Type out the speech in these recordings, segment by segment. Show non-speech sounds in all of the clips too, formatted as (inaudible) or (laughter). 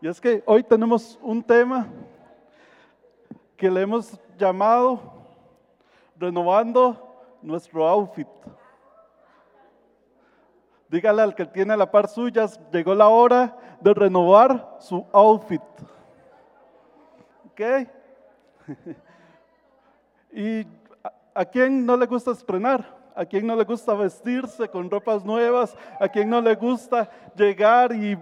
Y es que hoy tenemos un tema que le hemos llamado renovando nuestro outfit. Dígale al que tiene la par suyas, llegó la hora de renovar su outfit. ¿Ok? (laughs) ¿Y a, quién no le gusta estrenar? ¿A quién no le gusta vestirse con ropas nuevas? ¿A quién no le gusta llegar y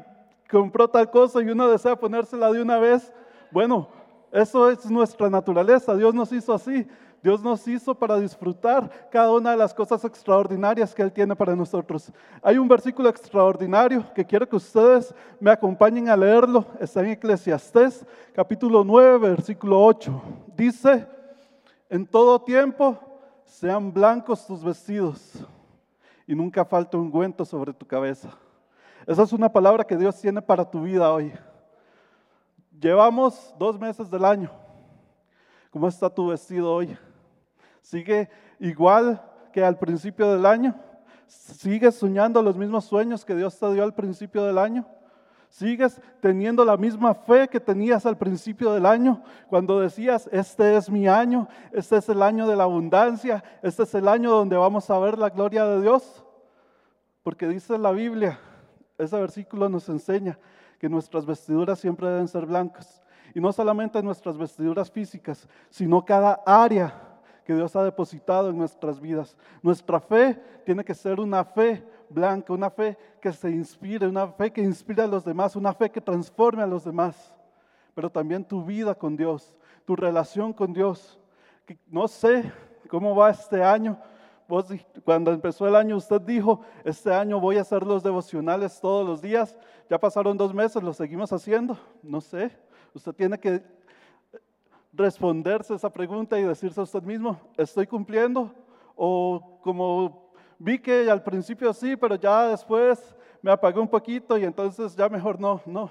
compró tal cosa y uno desea ponérsela de una vez? Bueno, eso es nuestra naturaleza. Dios nos hizo así. Dios nos hizo para disfrutar cada una de las cosas extraordinarias que Él tiene para nosotros. Hay un versículo extraordinario que quiero que ustedes me acompañen a leerlo. Está en Eclesiastés, capítulo 9, versículo 8. Dice, en todo tiempo sean blancos tus vestidos y nunca falte un ungüento sobre tu cabeza. Esa es una palabra que Dios tiene para tu vida hoy. Llevamos dos meses del año. ¿Cómo está tu vestido hoy? ¿Sigue igual que al principio del año? ¿Sigues soñando los mismos sueños que Dios te dio al principio del año? ¿Sigues teniendo la misma fe que tenías al principio del año? Cuando decías, este es mi año, este es el año de la abundancia, este es el año donde vamos a ver la gloria de Dios. Porque dice la Biblia, ese versículo nos enseña que nuestras vestiduras siempre deben ser blancas. Y no solamente nuestras vestiduras físicas, sino cada área que Dios ha depositado en nuestras vidas. Nuestra fe tiene que ser una fe blanca, una fe que se inspire, una fe que inspire a los demás, una fe que transforme a los demás. Pero también tu vida con Dios, tu relación con Dios. no sé cómo va este año. Vos, cuando empezó el año, usted dijo, este año voy a hacer los devocionales todos los días. Ya pasaron dos meses, lo seguimos haciendo. No sé. Usted tiene que responderse esa pregunta y decirse a usted mismo, ¿estoy cumpliendo? O como vi que al principio sí, pero ya después me apagó un poquito y entonces ya mejor no, no.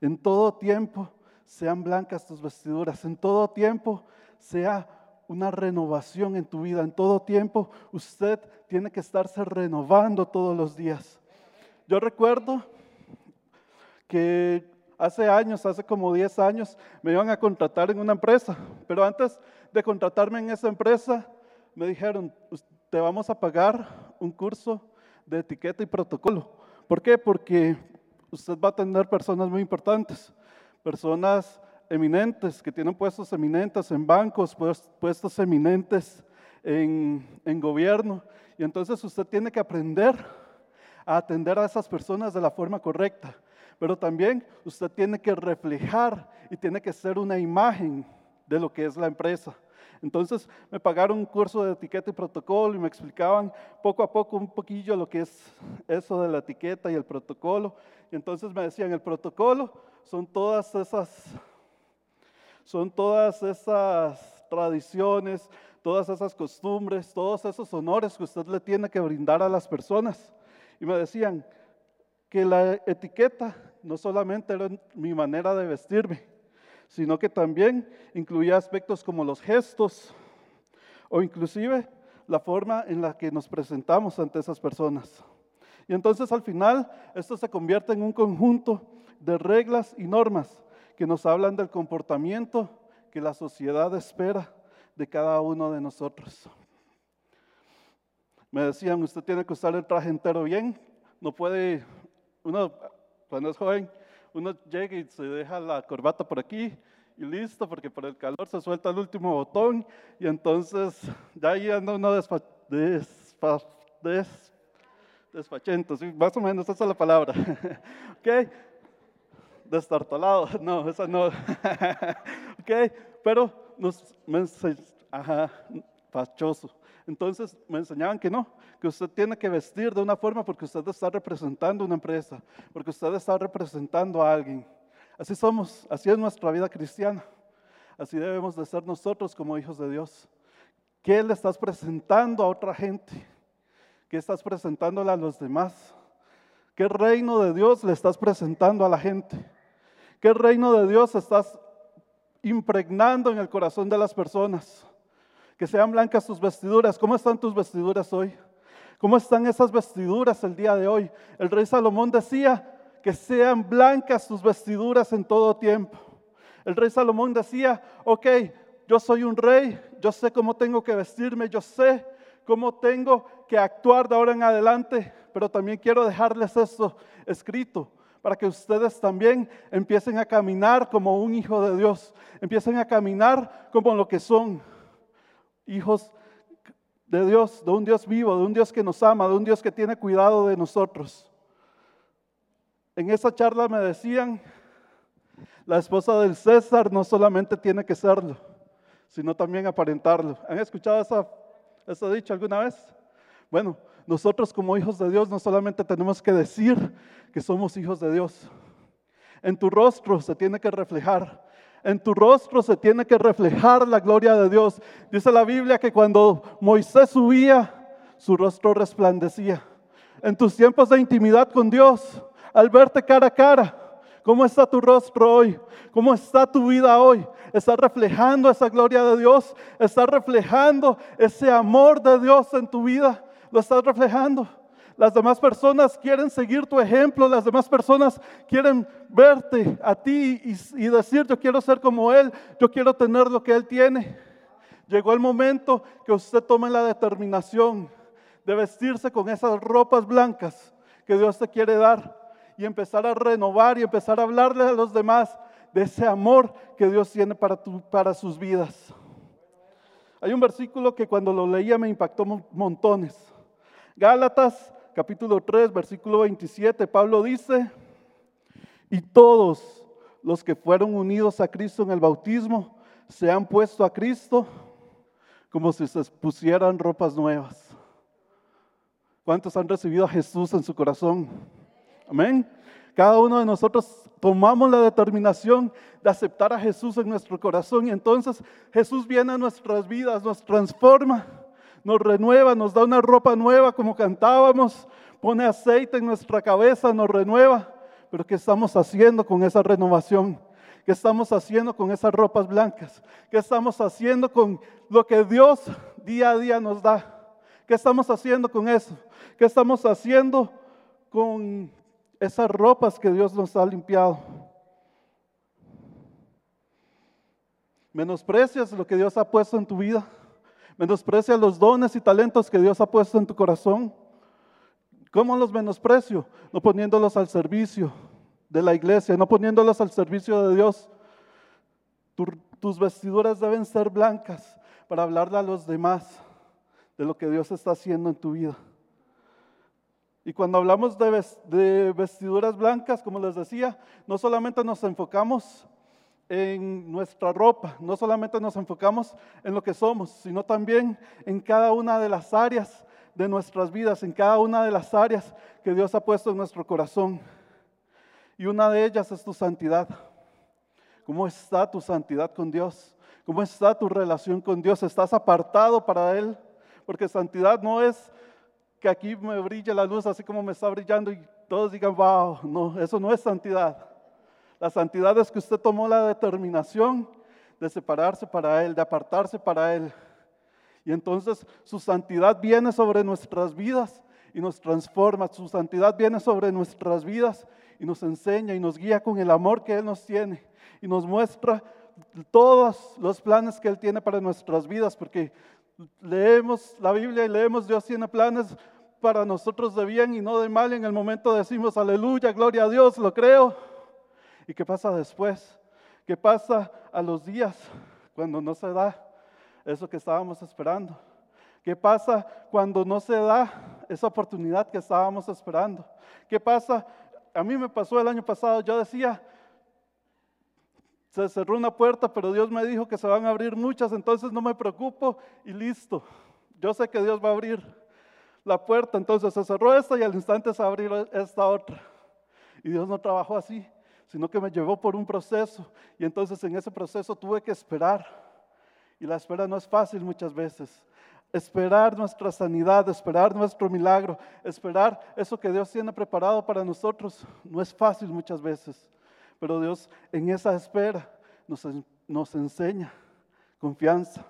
En todo tiempo sean blancas tus vestiduras, en todo tiempo sea una renovación en tu vida, en todo tiempo usted tiene que estarse renovando todos los días. Yo recuerdo que hace años, hace como 10 años, me iban a contratar en una empresa, pero antes de contratarme en esa empresa, me dijeron, te vamos a pagar un curso de etiqueta y protocolo. ¿Por qué? Porque usted va a tener personas muy importantes, personas eminentes, que tienen puestos eminentes en bancos, puestos eminentes en, en gobierno. Y entonces usted tiene que aprender a atender a esas personas de la forma correcta pero también usted tiene que reflejar y tiene que ser una imagen de lo que es la empresa. Entonces me pagaron un curso de etiqueta y protocolo y me explicaban poco a poco un poquillo lo que es eso de la etiqueta y el protocolo. Y entonces me decían, el protocolo son todas esas, son todas esas tradiciones, todas esas costumbres, todos esos honores que usted le tiene que brindar a las personas. Y me decían que la etiqueta no solamente era mi manera de vestirme, sino que también incluía aspectos como los gestos o inclusive la forma en la que nos presentamos ante esas personas. Y entonces al final esto se convierte en un conjunto de reglas y normas que nos hablan del comportamiento que la sociedad espera de cada uno de nosotros. Me decían, usted tiene que usar el traje entero bien, no puede, uno cuando es joven, uno llega y se deja la corbata por aquí y listo, porque por el calor se suelta el último botón y entonces ya ahí anda uno despa, despachento, más o menos esa es la palabra. (laughs) ¿Ok? Destartalado, (laughs) no, esa no. (laughs) ¿Ok? Pero nos, ajá, fachoso. Entonces me enseñaban que no, que usted tiene que vestir de una forma porque usted está representando una empresa, porque usted está representando a alguien. Así somos, así es nuestra vida cristiana. Así debemos de ser nosotros como hijos de Dios. ¿Qué le estás presentando a otra gente? ¿Qué estás presentándole a los demás? ¿Qué reino de Dios le estás presentando a la gente? ¿Qué reino de Dios estás impregnando en el corazón de las personas? que sean blancas tus vestiduras. ¿Cómo están tus vestiduras hoy? ¿Cómo están esas vestiduras el día de hoy? El rey Salomón decía que que sean blancas tus vestiduras en todo tiempo. El rey Salomón decía, ok, yo soy un rey, yo sé cómo tengo que vestirme, yo sé cómo tengo que actuar de ahora en adelante, pero también quiero dejarles esto escrito para que ustedes también empiecen a caminar como un hijo de Dios, empiecen a caminar como lo que son hijos de Dios, de un Dios vivo, de un Dios que nos ama, de un Dios que tiene cuidado de nosotros. En esa charla me decían, la esposa del César no solamente tiene que serlo, sino también aparentarlo. ¿Han escuchado esa, esa dicho alguna vez? Bueno, nosotros como hijos de Dios no solamente tenemos que decir que somos hijos de Dios. En tu rostro se tiene que reflejar. En tu rostro se tiene que reflejar la gloria de Dios. Dice la Biblia que cuando Moisés subía, su rostro resplandecía. En tus tiempos de intimidad con Dios, al verte cara a cara, ¿cómo está tu rostro hoy? ¿Cómo está tu vida hoy? ¿Está reflejando esa gloria de Dios? ¿Está reflejando ese amor de Dios en tu vida? ¿Lo estás reflejando? Las demás personas quieren seguir tu ejemplo, las demás personas quieren verte a ti y, decir, yo quiero ser como Él, yo quiero tener lo que Él tiene. Llegó el momento que usted tome la determinación de vestirse con esas ropas blancas que Dios te quiere dar y empezar a renovar y empezar a hablarle a los demás de ese amor que Dios tiene para, para sus vidas. Hay un versículo que cuando lo leía me impactó montones. Gálatas capítulo 3, versículo 27, Pablo dice, y todos los que fueron unidos a Cristo en el bautismo se han puesto a Cristo como si se pusieran ropas nuevas. ¿Cuántos han recibido a Jesús en su corazón? Amén. Cada uno de nosotros tomamos la determinación de aceptar a Jesús en nuestro corazón y entonces Jesús viene a nuestras vidas, nos transforma nos renueva, nos da una ropa nueva como cantábamos, pone aceite en nuestra cabeza, nos renueva. Pero ¿qué estamos haciendo con esa renovación? ¿Qué estamos haciendo con esas ropas blancas? ¿Qué estamos haciendo con lo que Dios día a día nos da? ¿Qué estamos haciendo con eso? ¿Qué estamos haciendo con esas ropas que Dios nos ha limpiado? ¿Menosprecias lo que Dios ha puesto en tu vida? Menosprecia los dones y talentos que Dios ha puesto en tu corazón. ¿Cómo los menosprecio? No poniéndolos al servicio de la iglesia, no poniéndolos al servicio de Dios. tus vestiduras deben ser blancas para hablarle a los demás de lo que Dios está haciendo en tu vida. Y cuando hablamos de vestiduras blancas, como les decía, no solamente nos enfocamos en nuestra ropa. No solamente nos enfocamos en lo que somos, sino también en cada una de las áreas de nuestras vidas, en cada una de las áreas que Dios ha puesto en nuestro corazón. Y una de ellas es tu santidad. ¿Cómo está tu santidad con Dios? ¿Cómo está tu relación con Dios? ¿Estás apartado para Él? Porque santidad no es que aquí me brille la luz así como me está brillando y todos digan, wow, no, eso no es santidad. La santidad es que usted tomó la determinación de separarse para Él, de apartarse para Él. Y entonces su santidad viene sobre nuestras vidas y nos transforma. Su santidad viene sobre nuestras vidas y nos enseña y nos guía con el amor que Él nos tiene y nos muestra todos los planes que Él tiene para nuestras vidas, porque leemos la Biblia y leemos Dios tiene planes para nosotros de bien y no de mal. En el momento decimos, aleluya, gloria a Dios, lo creo. ¿Y qué pasa después? ¿Qué pasa a los días cuando no se da eso que estábamos esperando? ¿Qué pasa cuando no se da esa oportunidad que estábamos esperando? ¿Qué pasa? A mí me pasó el año pasado, yo decía, se cerró una puerta, pero Dios me dijo que se van a abrir muchas, entonces no me preocupo y listo. Yo sé que Dios va a abrir la puerta, entonces se cerró esta y al instante se abrió esta otra. Y Dios no trabajó así sino que me llevó por un proceso y entonces en ese proceso tuve que esperar. Y la espera no es fácil muchas veces. Esperar nuestra sanidad, esperar nuestro milagro, esperar eso que Dios tiene preparado para nosotros, no es fácil muchas veces. Pero Dios en esa espera nos, nos enseña confianza,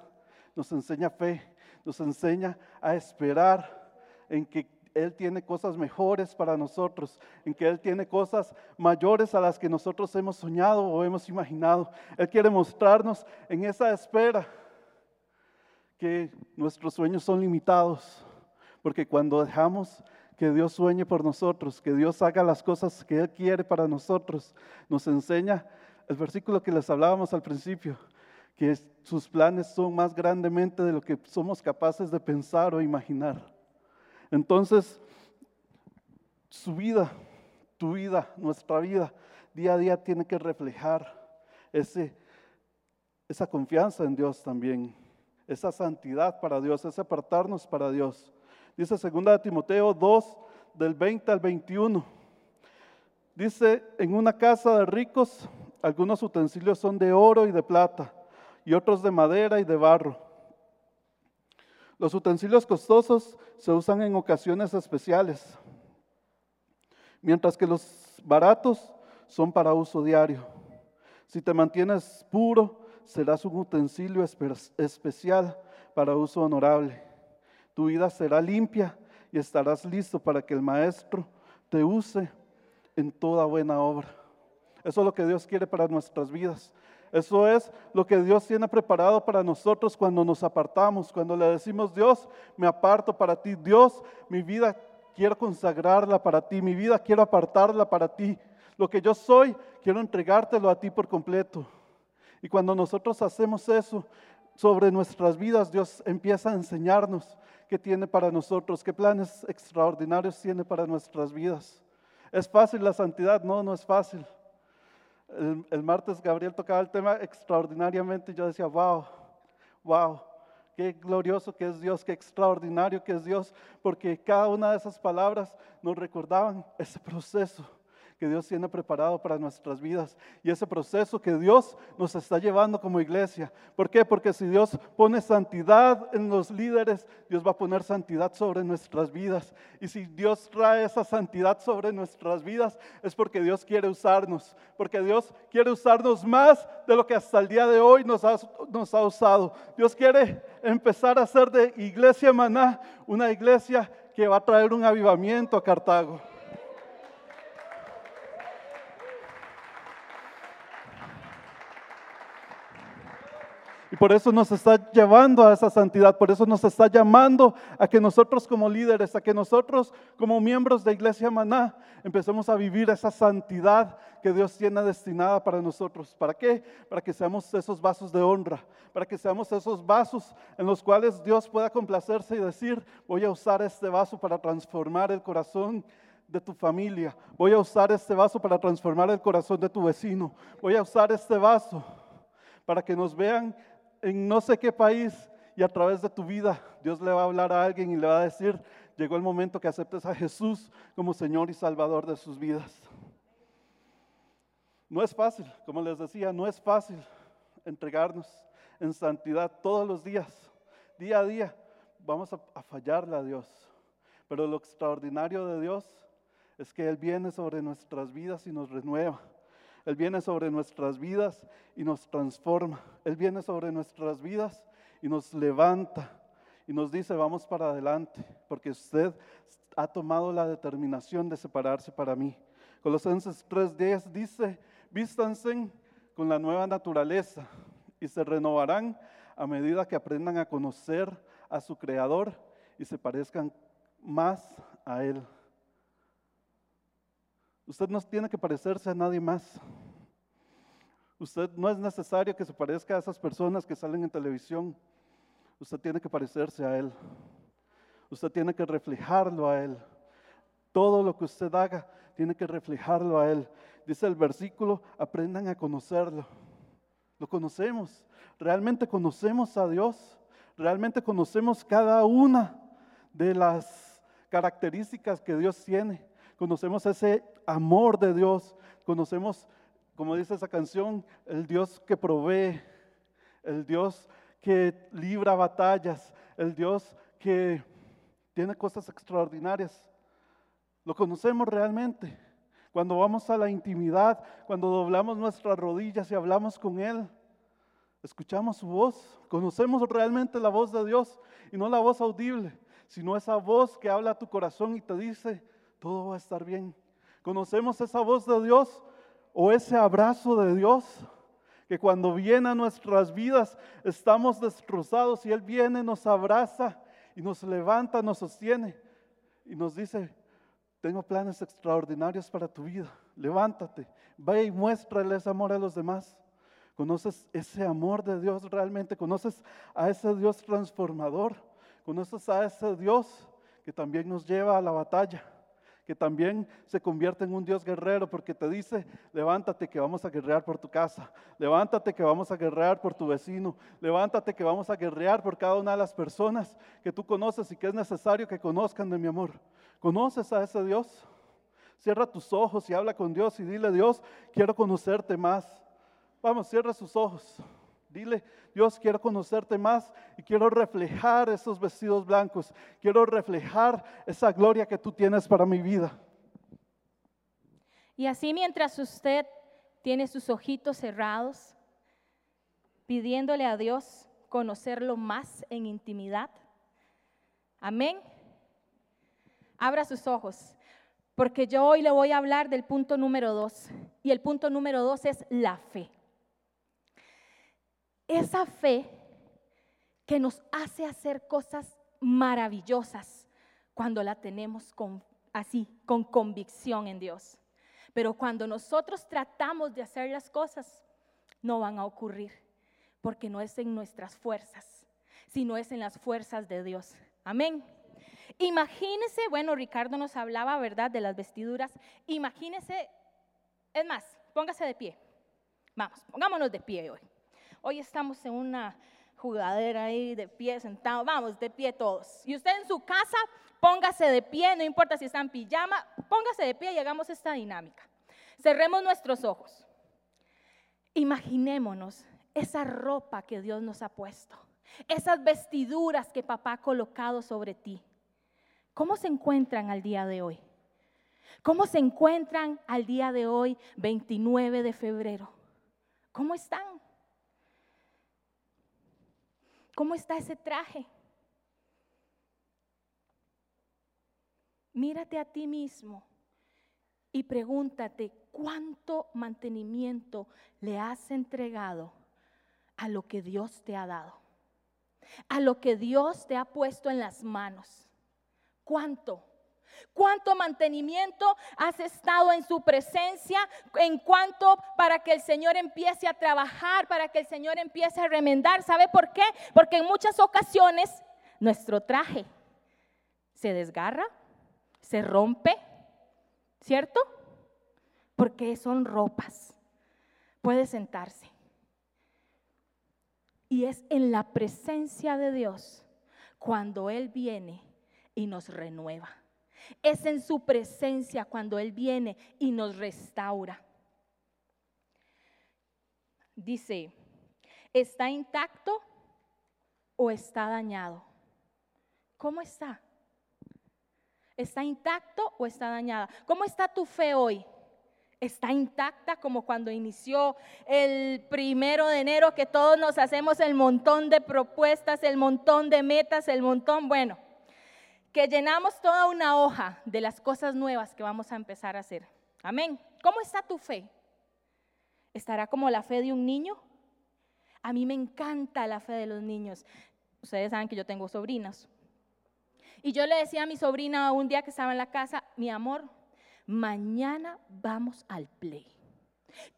nos enseña fe, nos enseña a esperar en que Él tiene cosas mejores para nosotros, en que Él tiene cosas mayores a las que nosotros hemos soñado o hemos imaginado. Él quiere mostrarnos en esa espera que nuestros sueños son limitados, porque cuando dejamos que Dios sueñe por nosotros, que Dios haga las cosas que Él quiere para nosotros, nos enseña el versículo que les hablábamos al principio, que sus planes son más grandemente de lo que somos capaces de pensar o imaginar. Entonces, su vida, tu vida, nuestra vida, día a día tiene que reflejar ese, esa confianza en Dios también, esa santidad para Dios, ese apartarnos para Dios. Dice 2 Timoteo 2, del 20 al 21. Dice, en una casa de ricos, algunos utensilios son de oro y de plata, y otros de madera y de barro. Los utensilios costosos se usan en ocasiones especiales, mientras que los baratos son para uso diario. Si te mantienes puro, serás un utensilio especial para uso honorable. Tu vida será limpia y estarás listo para que el Maestro te use en toda buena obra. Eso es lo que Dios quiere para nuestras vidas. Eso es lo que Dios tiene preparado para nosotros cuando nos apartamos, cuando le decimos, Dios, me aparto para ti. Dios, mi vida quiero consagrarla para ti, mi vida quiero apartarla para ti. Lo que yo soy, quiero entregártelo a ti por completo. Y cuando nosotros hacemos eso sobre nuestras vidas, Dios empieza a enseñarnos qué tiene para nosotros, qué planes extraordinarios tiene para nuestras vidas. ¿Es fácil la santidad? No, no es fácil. El, martes Gabriel tocaba el tema extraordinariamente y yo decía, wow, wow, qué glorioso que es Dios, qué extraordinario que es Dios, porque cada una de esas palabras nos recordaban ese proceso que Dios tiene preparado para nuestras vidas y ese proceso que Dios nos está llevando como iglesia. ¿Por qué? Porque si Dios pone santidad en los líderes, Dios va a poner santidad sobre nuestras vidas. Y si Dios trae esa santidad sobre nuestras vidas, es porque Dios quiere usarnos, porque Dios quiere usarnos más de lo que hasta el día de hoy nos ha, usado. Dios quiere empezar a hacer de iglesia maná una iglesia que va a traer un avivamiento a Cartago. Por eso nos está llevando a esa santidad, por eso nos está llamando a que nosotros como líderes, a que nosotros como miembros de Iglesia Maná, empecemos a vivir esa santidad que Dios tiene destinada para nosotros. ¿Para qué? Para que seamos esos vasos de honra, para que seamos esos vasos en los cuales Dios pueda complacerse y decir, voy a usar este vaso para transformar el corazón de tu familia, voy a usar este vaso para transformar el corazón de tu vecino, voy a usar este vaso para que nos vean en no sé qué país y a través de tu vida Dios le va a hablar a alguien y le va a decir, llegó el momento que aceptes a Jesús como Señor y Salvador de sus vidas. No es fácil, como les decía, no es fácil entregarnos en santidad todos los días, día a día. Vamos a, a fallarle a Dios. Pero lo extraordinario de Dios es que Él viene sobre nuestras vidas y nos renueva. Él viene sobre nuestras vidas y nos transforma. Él viene sobre nuestras vidas y nos levanta y nos dice, vamos para adelante, porque usted ha tomado la determinación de separarse para mí. Colosenses 3:10 dice, vístanse con la nueva naturaleza y se renovarán a medida que aprendan a conocer a su Creador y se parezcan más a Él. Usted no tiene que parecerse a nadie más. Usted no es necesario que se parezca a esas personas que salen en televisión. Usted tiene que parecerse a Él. Usted tiene que reflejarlo a Él. Todo lo que usted haga tiene que reflejarlo a Él. Dice el versículo, aprendan a conocerlo. Lo conocemos. Realmente conocemos a Dios. Realmente conocemos cada una de las características que Dios tiene. Conocemos ese amor de Dios, conocemos, como dice esa canción, el Dios que provee, el Dios que libra batallas, el Dios que tiene cosas extraordinarias. Lo conocemos realmente. Cuando vamos a la intimidad, cuando doblamos nuestras rodillas y hablamos con Él, escuchamos su voz, conocemos realmente la voz de Dios y no la voz audible, sino esa voz que habla a tu corazón y te dice, todo va a estar bien. Conocemos esa voz de Dios o ese abrazo de Dios que cuando viene a nuestras vidas estamos destrozados y Él viene, nos abraza y nos levanta, nos sostiene y nos dice, tengo planes extraordinarios para tu vida, levántate, vaya y muéstrale ese amor a los demás. ¿Conoces ese amor de Dios realmente? ¿Conoces a ese Dios transformador? ¿Conoces a ese Dios que también nos lleva a la batalla? Que también se convierte en un Dios guerrero porque te dice, levántate que vamos a guerrear por tu casa, levántate que vamos a guerrear por tu vecino, levántate que vamos a guerrear por cada una de las personas que tú conoces y que es necesario que conozcan de mi amor. ¿Conoces a ese Dios? Cierra tus ojos y habla con Dios y dile, Dios, quiero conocerte más. Vamos, cierra sus ojos. Dile, Dios, quiero conocerte más y quiero reflejar esos vestidos blancos. Quiero reflejar esa gloria que tú tienes para mi vida. Y así mientras usted tiene sus ojitos cerrados, pidiéndole a Dios conocerlo más en intimidad. Amén. Abra sus ojos, porque yo hoy le voy a hablar del punto número dos. Y el punto número dos es la fe esa fe que nos hace hacer cosas maravillosas cuando la tenemos así, con convicción en Dios. Pero cuando nosotros tratamos de hacer las cosas, no van a ocurrir, porque no es en nuestras fuerzas, sino es en las fuerzas de Dios. Amén. Imagínese, bueno, Ricardo nos hablaba, ¿verdad?, de las vestiduras. Imagínese, es más, póngase de pie. Vamos, pongámonos de pie hoy. Hoy estamos en una jugadera ahí de pie sentado, vamos, de pie todos. Y usted en su casa, póngase de pie, no importa si está en pijama, póngase de pie y hagamos esta dinámica. Cerremos nuestros ojos. Imaginémonos esa ropa que Dios nos ha puesto, esas vestiduras que papá ha colocado sobre ti. ¿Cómo se encuentran al día de hoy? ¿Cómo se encuentran al día de hoy, 29 de febrero? ¿Cómo están? ¿Cómo está ese traje? Mírate a ti mismo y pregúntate cuánto mantenimiento le has entregado a lo que Dios te ha dado, a lo que Dios te ha puesto en las manos. ¿Cuánto? ¿Cuánto mantenimiento has estado en su presencia? En cuanto para que el Señor empiece a trabajar, para que el Señor empiece a remendar. ¿Sabe por qué? Porque en muchas ocasiones nuestro traje se desgarra, se rompe, ¿cierto? Porque son ropas. Puede sentarse. Y es en la presencia de Dios cuando Él viene y nos renueva. Es en su presencia cuando Él viene y nos restaura. Dice, ¿está intacto o está dañado? ¿Cómo está? ¿Está intacto o está dañada? ¿Cómo está tu fe hoy? ¿Está intacta como cuando inició el primero de enero que todos nos hacemos el montón de propuestas, el montón de metas, el montón, bueno, que llenamos toda una hoja de las cosas nuevas que vamos a empezar a hacer. Amén. ¿Cómo está tu fe? ¿Estará como la fe de un niño? A mí me encanta la fe de los niños. Ustedes saben que yo tengo sobrinas. Y yo le decía a mi sobrina un día que estaba en la casa, mi amor, mañana vamos al play.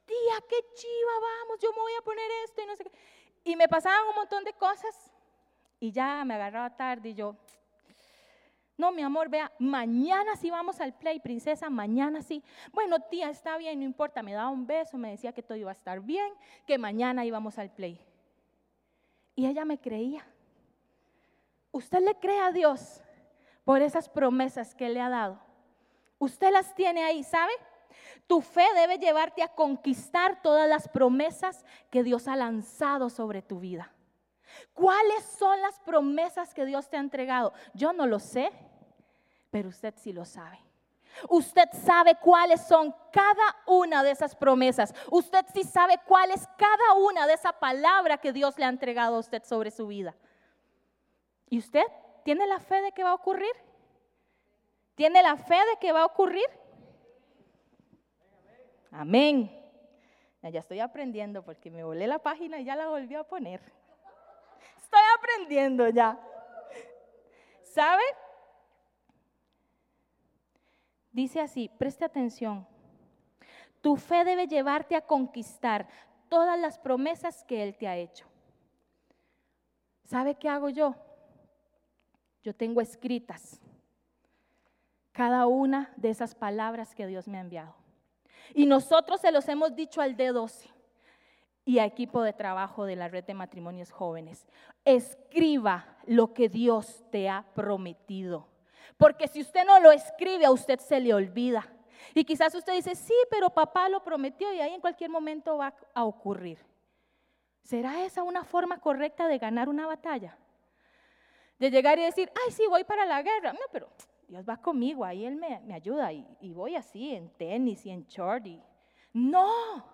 Tía, qué chiva, vamos, yo me voy a poner esto y no sé qué. Y me pasaban un montón de cosas y ya me agarraba tarde y yo, no, mi amor, vea, mañana sí vamos al play, princesa, mañana sí. Bueno, tía, está bien, no importa, me daba un beso, me decía que todo iba a estar bien, que mañana íbamos al play. Y ella me creía. ¿Usted le cree a Dios por esas promesas que le ha dado? Usted las tiene ahí, ¿sabe? Tu fe debe llevarte a conquistar todas las promesas que Dios ha lanzado sobre tu vida. ¿Cuáles son las promesas que Dios te ha entregado? Yo no lo sé pero usted sí lo sabe. Usted sabe cuáles son cada una de esas promesas. Usted sí sabe cuál es cada una de esa palabra que Dios le ha entregado a usted sobre su vida. Y usted ¿Tiene la fe de que va a ocurrir? ¿Tiene la fe de que va a ocurrir? Amén. Ya estoy aprendiendo porque me volé la página y ya la volví a poner. Estoy aprendiendo ya. ¿Sabe? Dice así, preste atención. Tu fe debe llevarte a conquistar todas las promesas que Él te ha hecho. ¿Sabe qué hago yo? Yo tengo escritas cada una de esas palabras que Dios me ha enviado. Y nosotros se los hemos dicho al D12 y a equipo de trabajo de la red de matrimonios jóvenes. Escriba lo que Dios te ha prometido. Porque si usted no lo escribe, a usted se le olvida. Y quizás usted dice, sí, pero papá lo prometió y ahí en cualquier momento va a ocurrir. ¿Será esa una forma correcta de ganar una batalla? De llegar y decir, ay, sí, voy para la guerra. No, pero Dios va conmigo, ahí Él me, ayuda y, voy así en tenis y en short. No,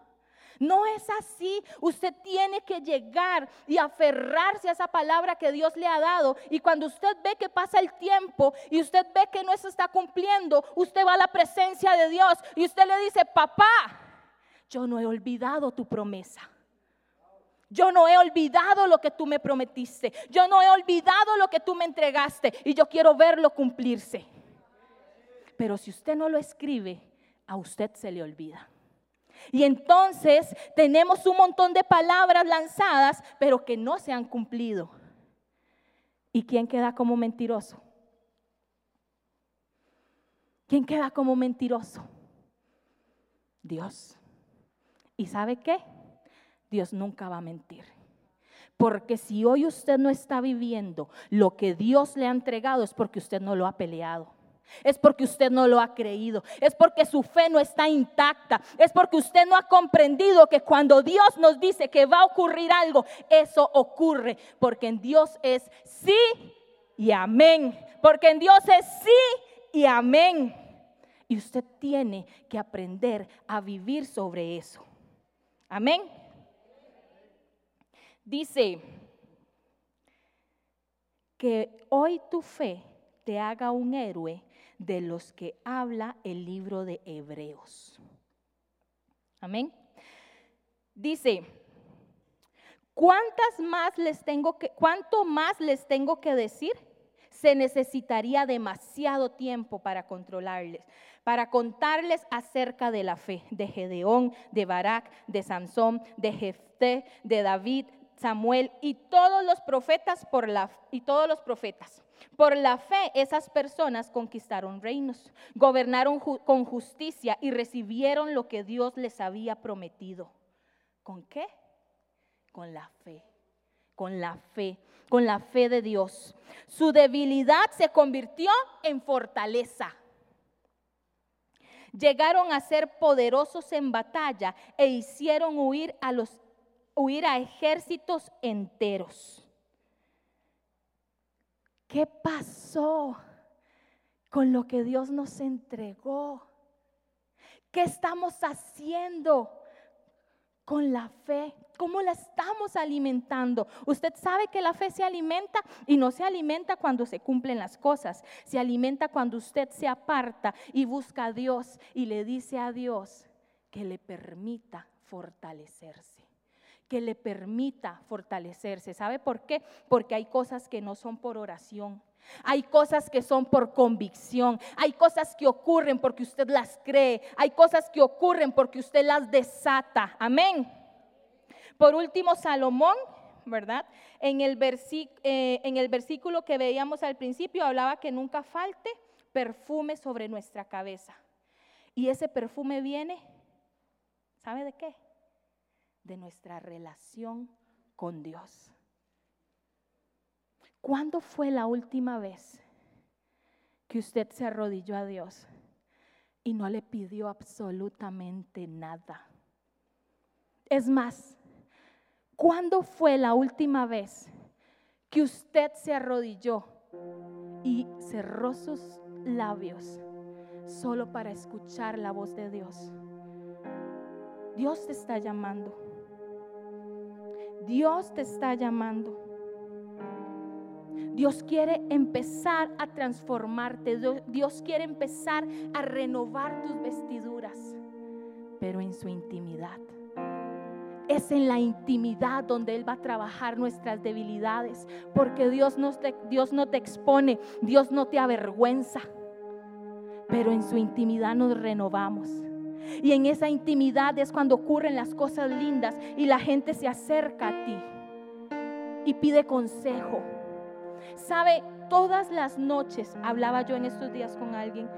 no es así. Usted tiene que llegar y aferrarse a esa palabra que Dios le ha dado. Y cuando usted ve que pasa el tiempo y usted ve que no se está cumpliendo, usted va a la presencia de Dios y usted le dice, papá, yo no he olvidado tu promesa. Yo no he olvidado lo que tú me prometiste. Yo no he olvidado lo que tú me entregaste. Y yo quiero verlo cumplirse. Pero si usted no lo escribe, a usted se le olvida. Y entonces tenemos un montón de palabras lanzadas, pero que no se han cumplido. ¿Y quién queda como mentiroso? ¿Quién queda como mentiroso? Dios. ¿Y sabe qué? Dios nunca va a mentir. Porque si hoy usted no está viviendo lo que Dios le ha entregado es porque usted no lo ha peleado. Es porque usted no lo ha creído. Es porque su fe no está intacta. Es porque usted no ha comprendido que cuando Dios nos dice que va a ocurrir algo, eso ocurre. Porque en Dios es sí y amén. Porque en Dios es sí y amén. Y usted tiene que aprender a vivir sobre eso. Amén. Dice que hoy tu fe te haga un héroe de los que habla el libro de Hebreos. Amén. Dice, ¿cuántas más les tengo que cuánto más les tengo que decir? Se necesitaría demasiado tiempo para controlarles, para contarles acerca de la fe de Gedeón, de Barak, de Sansón, de Jefté, de David, Samuel y todos los profetas por la y todos los profetas. Por la fe esas personas conquistaron reinos, gobernaron con justicia y recibieron lo que Dios les había prometido. ¿Con qué? Con la fe. Con la fe, con la fe de Dios. Su debilidad se convirtió en fortaleza. Llegaron a ser poderosos en batalla e hicieron huir a los huir a ejércitos enteros. ¿Qué pasó con lo que Dios nos entregó? ¿Qué estamos haciendo con la fe? ¿Cómo la estamos alimentando? Usted sabe que la fe se alimenta y no se alimenta cuando se cumplen las cosas. Se alimenta cuando usted se aparta y busca a Dios y le dice a Dios que le permita fortalecerse que le permita fortalecerse. ¿Sabe por qué? Porque hay cosas que no son por oración. Hay cosas que son por convicción. Hay cosas que ocurren porque usted las cree. Hay cosas que ocurren porque usted las desata. Amén. Por último, Salomón, ¿verdad? En el, eh, en el versículo que veíamos al principio hablaba que nunca falte perfume sobre nuestra cabeza. Y ese perfume viene, ¿sabe de qué? De nuestra relación con Dios. ¿Cuándo fue la última vez que usted se arrodilló a Dios y no le pidió absolutamente nada? Es más, ¿cuándo fue la última vez que usted se arrodilló y cerró sus labios solo para escuchar la voz de Dios? Dios te está llamando. Dios te está llamando. Dios quiere empezar a transformarte. Dios quiere empezar a renovar tus vestiduras, pero en su intimidad. Es en la intimidad donde Él va a trabajar nuestras debilidades, porque Dios no te, Dios no te expone, Dios no te avergüenza, pero en su intimidad nos renovamos. Y en esa intimidad es cuando ocurren las cosas lindas y la gente se acerca a ti y pide consejo. Sabe, todas las noches hablaba yo en estos días con alguien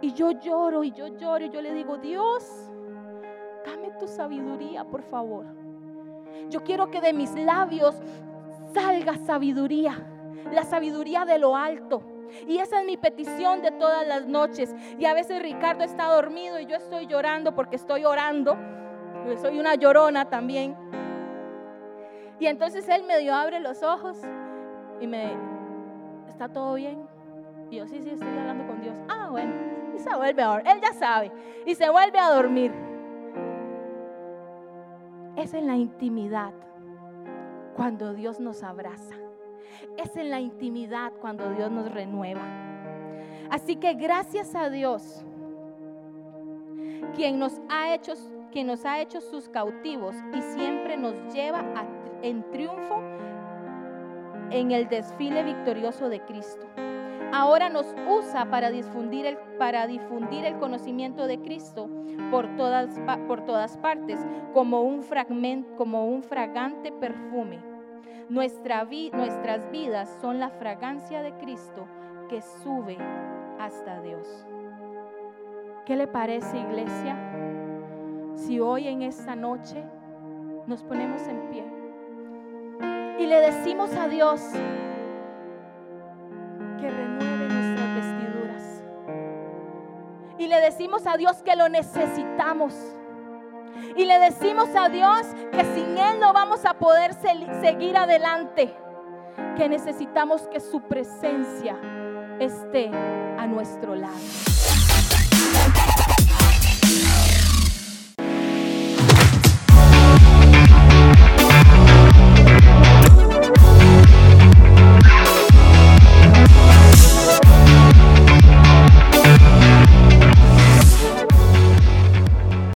y yo lloro y yo lloro y yo le digo, Dios, dame tu sabiduría, por favor. Yo quiero que de mis labios salga sabiduría, la sabiduría de lo alto. Y esa es mi petición de todas las noches. Y a veces Ricardo está dormido y yo estoy llorando porque estoy orando. soy una llorona también. Y entonces él medio abre los ojos y me, ¿está todo bien? Y yo, sí, sí, estoy hablando con Dios. Ah, bueno. Y se vuelve a dormir. Él ya sabe. Y se vuelve a dormir. Es en la intimidad cuando Dios nos abraza. Es en la intimidad cuando Dios nos renueva. Así que gracias a Dios, quien nos ha hecho, quien nos ha hecho sus cautivos y siempre nos lleva en triunfo en el desfile victorioso de Cristo. Ahora nos usa para difundir el, para difundir el conocimiento de Cristo por todas, por todas partes, como un, fragmento, como un fragante perfume nuestras vidas son la fragancia de Cristo que sube hasta Dios. ¿Qué le parece, iglesia? Si hoy en esta noche nos ponemos en pie y le decimos a Dios que renueve nuestras vestiduras. Y le decimos a Dios que lo necesitamos y le decimos a Dios que sin Él no vamos a poder seguir adelante, que necesitamos que su presencia esté a nuestro lado.